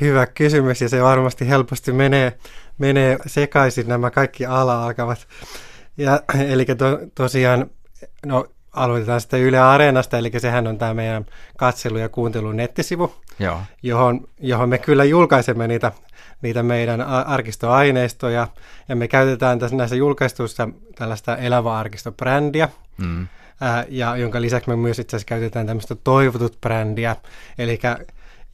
hyvä kysymys ja se varmasti helposti menee, menee sekaisin nämä kaikki ala alkavat. Ja, eli to, tosiaan, no aloitetaan sitten Yle Areenasta, eli sehän on tämä meidän katselu- ja kuuntelu nettisivu, Joo. Johon, johon me kyllä julkaisemme niitä, niitä meidän arkistoaineistoja, ja me käytetään tässä näissä julkaistuissa tällaista elävä arkistobrändiä, mm. ää, ja jonka lisäksi me myös itse asiassa käytetään tämmöistä toivotut brändiä, eli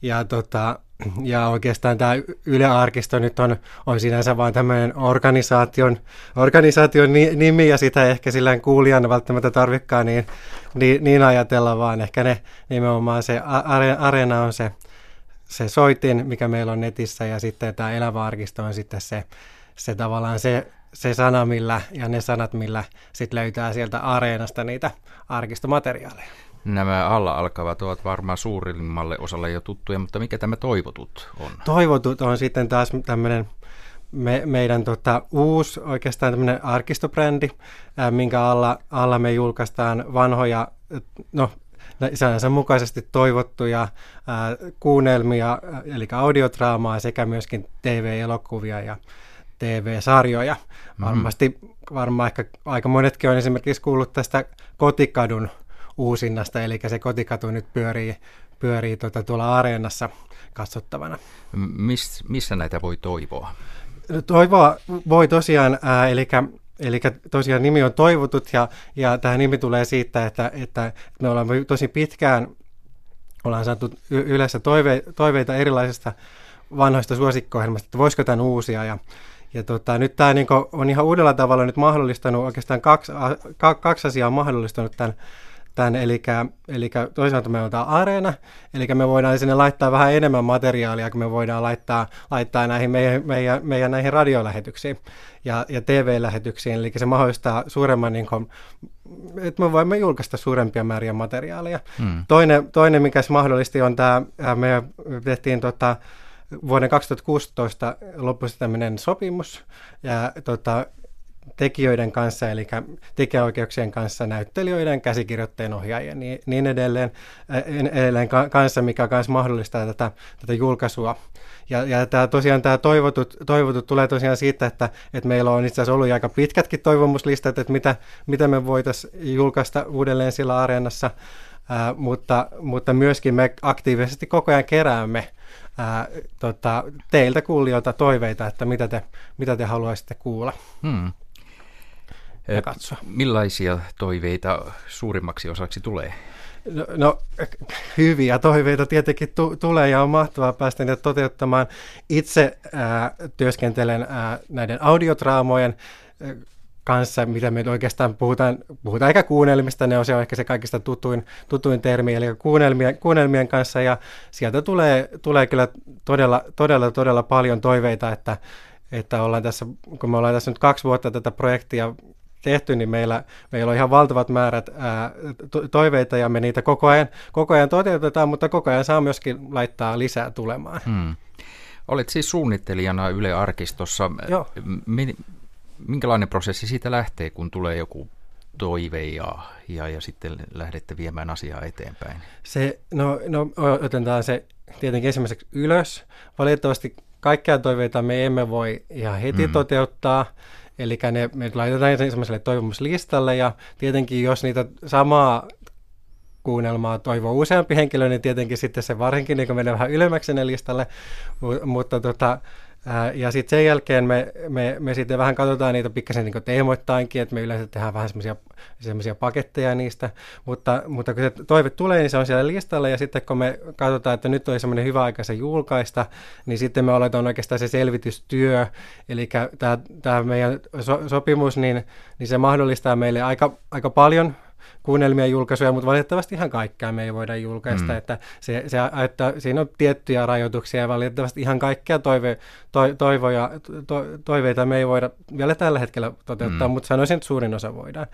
ja tota, ja oikeastaan tämä Yle Arkisto nyt on, on sinänsä vain tämmöinen organisaation, organisaation nimi, ja sitä ehkä sillä kuulijana välttämättä tarvikaan niin, niin, niin ajatella, vaan ehkä ne nimenomaan se areena on se, se soitin, mikä meillä on netissä, ja sitten tämä Elävä Arkisto on sitten se, se tavallaan se, se sana, millä, ja ne sanat, millä sitten löytää sieltä areenasta niitä arkistomateriaaleja. Nämä alla alkavat ovat varmaan suurimmalle osalle jo tuttuja, mutta mikä tämä toivotut on? Toivotut on sitten taas tämmöinen me, meidän tota, uusi oikeastaan tämmöinen arkistobrändi, ää, minkä alla, alla me julkaistaan vanhoja, no säännönsä mukaisesti toivottuja ää, kuunnelmia, eli audiodraamaa sekä myöskin TV-elokuvia ja TV-sarjoja. Mm-hmm. Varmasti, varmaan ehkä aika monetkin on esimerkiksi kuullut tästä Kotikadun uusinnasta, eli se kotikatu nyt pyörii, pyörii tuota, tuolla areenassa katsottavana. Mis, missä näitä voi toivoa? Toivoa voi tosiaan, ää, eli Eli tosiaan nimi on Toivotut ja, ja tämä nimi tulee siitä, että, että me ollaan tosi pitkään ollaan saatu yleensä toive, toiveita erilaisista vanhoista suosikkoihjelmista, että voisiko tämän uusia. Ja, ja tota, nyt tämä niin on ihan uudella tavalla nyt mahdollistanut, oikeastaan kaksi, kaksi asiaa on mahdollistanut tämän tämän, eli, eli toisaalta me on tämä areena, eli me voidaan sinne laittaa vähän enemmän materiaalia, kun me voidaan laittaa, laittaa näihin meidän, meidän, meidän näihin radiolähetyksiin ja, ja TV-lähetyksiin, eli se mahdollistaa suuremman, niin kuin, että me voimme julkaista suurempia määriä materiaalia. Hmm. Toinen, toinen, mikä se mahdollisti, on tämä, me tehtiin tota, vuoden 2016 lopussa tämmöinen sopimus, ja tota, tekijöiden kanssa, eli tekijäoikeuksien kanssa, näyttelijöiden, käsikirjoittajien, ohjaajien ja niin, niin edelleen, edelleen kanssa, mikä myös mahdollistaa tätä, tätä julkaisua. Ja, ja tämä, tosiaan tämä toivotut, toivotut tulee tosiaan siitä, että, että meillä on itse asiassa ollut aika pitkätkin toivomuslistat, että mitä, mitä me voitaisiin julkaista uudelleen sillä areenassa, ää, mutta, mutta myöskin me aktiivisesti koko ajan keräämme ää, tota, teiltä kuulijoilta toiveita, että mitä te, mitä te haluaisitte kuulla. Hmm ja katsoa. Millaisia toiveita suurimmaksi osaksi tulee? No, no hyviä toiveita tietenkin tu- tulee ja on mahtavaa päästä niitä toteuttamaan. Itse ää, työskentelen ää, näiden audiotraamojen ää, kanssa, mitä me oikeastaan puhutaan, puhutaan eikä kuunnelmista, ne on se ehkä se kaikista tutuin, tutuin termi, eli kuunnelmien, kuunnelmien kanssa, ja sieltä tulee, tulee kyllä todella, todella, todella paljon toiveita, että, että ollaan tässä, kun me ollaan tässä nyt kaksi vuotta tätä projektia tehty, niin meillä, meillä on ihan valtavat määrät ää, toiveita ja me niitä koko ajan, koko ajan toteutetaan, mutta koko ajan saa myöskin laittaa lisää tulemaan. Hmm. Olet siis suunnittelijana Yle Arkistossa. Joo. Minkälainen prosessi siitä lähtee, kun tulee joku toive ja, ja, ja sitten lähdette viemään asiaa eteenpäin? Se, no, no otetaan se tietenkin ensimmäiseksi ylös. Valitettavasti kaikkia toiveita me emme voi ihan heti mm. toteuttaa. Eli ne, me laitetaan semmoiselle toivomuslistalle ja tietenkin jos niitä samaa kuunnelmaa toivoo useampi henkilö, niin tietenkin sitten se varsinkin niin menee vähän ylemmäksi sinne listalle, M- mutta tota, ja sitten sen jälkeen me, me, me sitten vähän katsotaan niitä pikkasen niin teemoittainkin, että me yleensä tehdään vähän semmoisia paketteja niistä, mutta, mutta kun se toive tulee, niin se on siellä listalla, ja sitten kun me katsotaan, että nyt on semmoinen hyvä aika se julkaista, niin sitten me aletaan oikeastaan se selvitystyö, eli tämä meidän so, sopimus, niin, niin se mahdollistaa meille aika, aika paljon kuunnelmia julkaisuja, mutta valitettavasti ihan kaikkea me ei voida julkaista, mm. että, se, se, että siinä on tiettyjä rajoituksia ja valitettavasti ihan kaikkea toive, to, toivoja, to, toiveita me ei voida vielä tällä hetkellä toteuttaa, mm. mutta sanoisin, että suurin osa voidaan.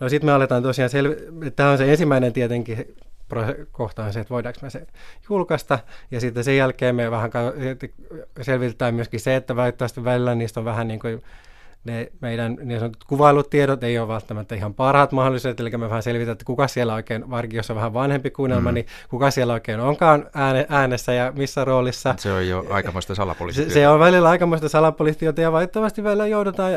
No sitten me aletaan tosiaan, selvi- tämä on se ensimmäinen tietenkin kohtaan se, että voidaanko me se julkaista, ja sitten sen jälkeen me vähän selvitetään myöskin se, että välttämättä välillä niistä on vähän niin kuin ne meidän niin sanotut kuvailutiedot ei ole välttämättä ihan parhaat mahdolliset, eli me vähän selvitetään, että kuka siellä oikein, varsinkin jos on vähän vanhempi kuunnelma, mm. niin kuka siellä oikein onkaan ääne, äänessä ja missä roolissa. Se on jo aikamoista salapoliisityötä. Se, se on välillä aikamoista salapoliisityötä ja valitettavasti välillä joudutaan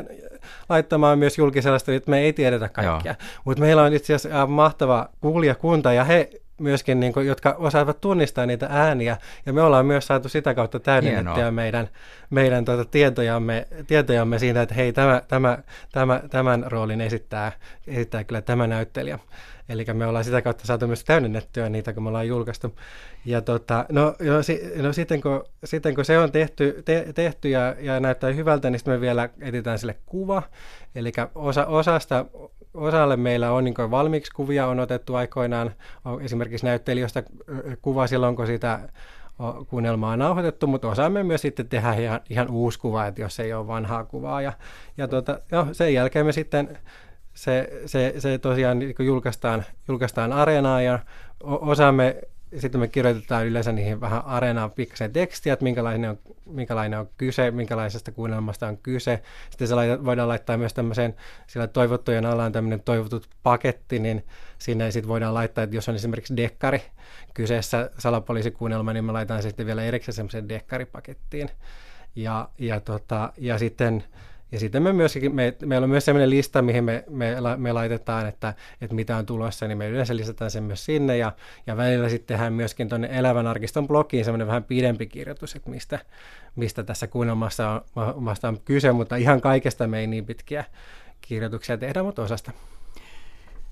laittamaan myös julkisella, että me ei tiedetä kaikkea. Mutta meillä on itse asiassa mahtava kuulijakunta ja he myöskin, niin kuin, jotka osaavat tunnistaa niitä ääniä, ja me ollaan myös saatu sitä kautta täydennettyä Hienoa. meidän, meidän tuota, tietojamme, tietojamme siinä, että hei, tämä, tämä, tämä, tämän roolin esittää, esittää kyllä tämä näyttelijä. Eli me ollaan sitä kautta saatu myös täydennettyä niitä, kun me ollaan julkaistu. Ja tota, no, no, si, no sitten, kun, sitten kun se on tehty, te, tehty ja, ja näyttää hyvältä, niin sitten me vielä etsitään sille kuva. Eli osa, osasta, osalle meillä on niin valmiiksi kuvia on otettu aikoinaan, esimerkiksi näyttelijöistä kuva silloin, kun sitä kuunnelmaa on nauhoitettu, mutta osaamme myös sitten tehdä ihan, ihan uusi kuva, että jos ei ole vanhaa kuvaa. Ja, ja tuota, jo, sen jälkeen me sitten se, se, se tosiaan niin julkaistaan, julkaistaan areenaan ja osaamme sitten me kirjoitetaan yleensä niihin vähän areenaan pikkasen tekstiä, että minkälainen on, minkälainen on kyse, minkälaisesta kuunnelmasta on kyse. Sitten se voidaan laittaa myös tämmöiseen, sillä toivottujen alla on tämmöinen toivotut paketti, niin sinne sitten voidaan laittaa, että jos on esimerkiksi dekkari kyseessä salapoliisikuunnelma, niin me laitetaan sitten vielä erikseen semmoiseen dekkaripakettiin. Ja, ja, tota, ja sitten ja sitten me myöskin, me, meillä on myös sellainen lista, mihin me, me, me laitetaan, että, että mitä on tulossa, niin me yleensä lisätään sen myös sinne. Ja, ja välillä sitten tehdään myöskin tuonne Elävän arkiston blogiin semmoinen vähän pidempi kirjoitus, että mistä, mistä tässä kuunnelmassa on, on kyse, mutta ihan kaikesta me ei niin pitkiä kirjoituksia tehdä, mutta osasta.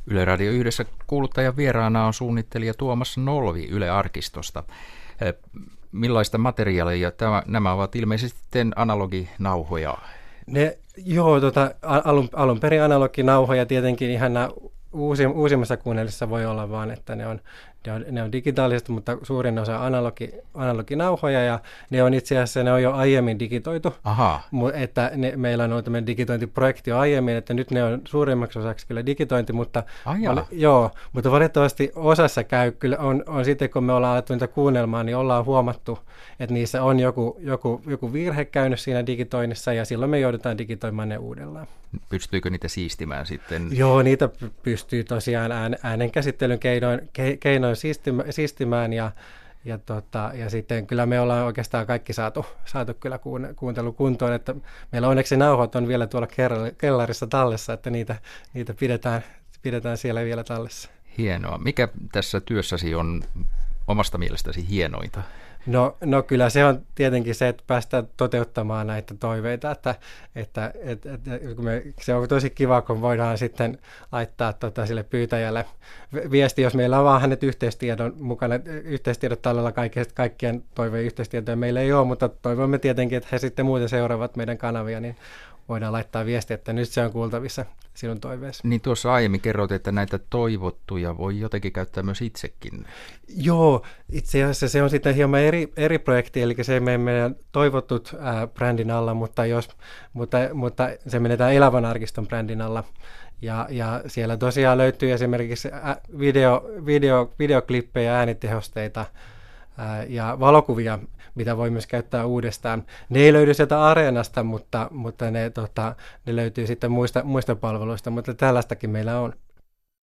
Yle Radio yhdessä kuuluttajan vieraana on suunnittelija Tuomas Nolvi Yle Arkistosta. Millaista materiaalia? Tämä, nämä ovat ilmeisesti analoginauhoja ne, joo, tota, alun, alun perin analoginauhoja tietenkin ihan nämä uusi, uusimmassa kuunnellissa voi olla vaan, että ne on, ne on, ne on digitaaliset, mutta suurin osa analogi, analoginauhoja ja ne on itse asiassa, ne on jo aiemmin digitoitu. Aha. Mu, että ne, meillä on ollut tämmöinen digitointiprojekti jo aiemmin, että nyt ne on suurimmaksi osaksi kyllä digitointi, mutta, val, joo, mutta valitettavasti osassa käy kyllä, on, on sitten kun me ollaan alettu niitä kuunnelmaan, niin ollaan huomattu, että niissä on joku, joku, joku virhe käynyt siinä digitoinnissa ja silloin me joudutaan digitoimaan ne uudelleen. Pystyykö niitä siistimään sitten? Joo, niitä pystyy tosiaan äänen käsittelyn keinoin, ke, keinoin siistimään, siistimään ja, ja, tota, ja sitten kyllä me ollaan oikeastaan kaikki saatu, saatu kyllä kuuntelu kuntoon, että meillä onneksi nauhat on vielä tuolla kellarissa tallessa, että niitä, niitä pidetään, pidetään siellä vielä tallessa. Hienoa. Mikä tässä työssäsi on omasta mielestäsi hienointa? No, no kyllä se on tietenkin se, että päästään toteuttamaan näitä toiveita, että, että, että, että me, se on tosi kiva, kun voidaan sitten laittaa tota, sille pyytäjälle viesti, jos meillä on vaan hänet yhteistiedon mukana, yhteistiedot tallella kaikkien, kaikkien toiveen yhteistietoja meillä ei ole, mutta toivomme tietenkin, että he sitten muuten seuraavat meidän kanavia, niin voidaan laittaa viesti, että nyt se on kuultavissa sinun toiveessa. Niin tuossa aiemmin kerroit, että näitä toivottuja voi jotenkin käyttää myös itsekin. Joo, itse asiassa se on sitten hieman eri, eri projekti, eli se ei mene meidän toivotut ää, brändin alla, mutta, jos, mutta, mutta se menetään elävän arkiston brändin alla. Ja, ja siellä tosiaan löytyy esimerkiksi video, video, videoklippejä, äänitehosteita ää, ja valokuvia mitä voi myös käyttää uudestaan. Ne ei löydy sieltä areenasta, mutta, mutta ne, tota, ne löytyy sitten muista, muista palveluista, mutta tällaistakin meillä on.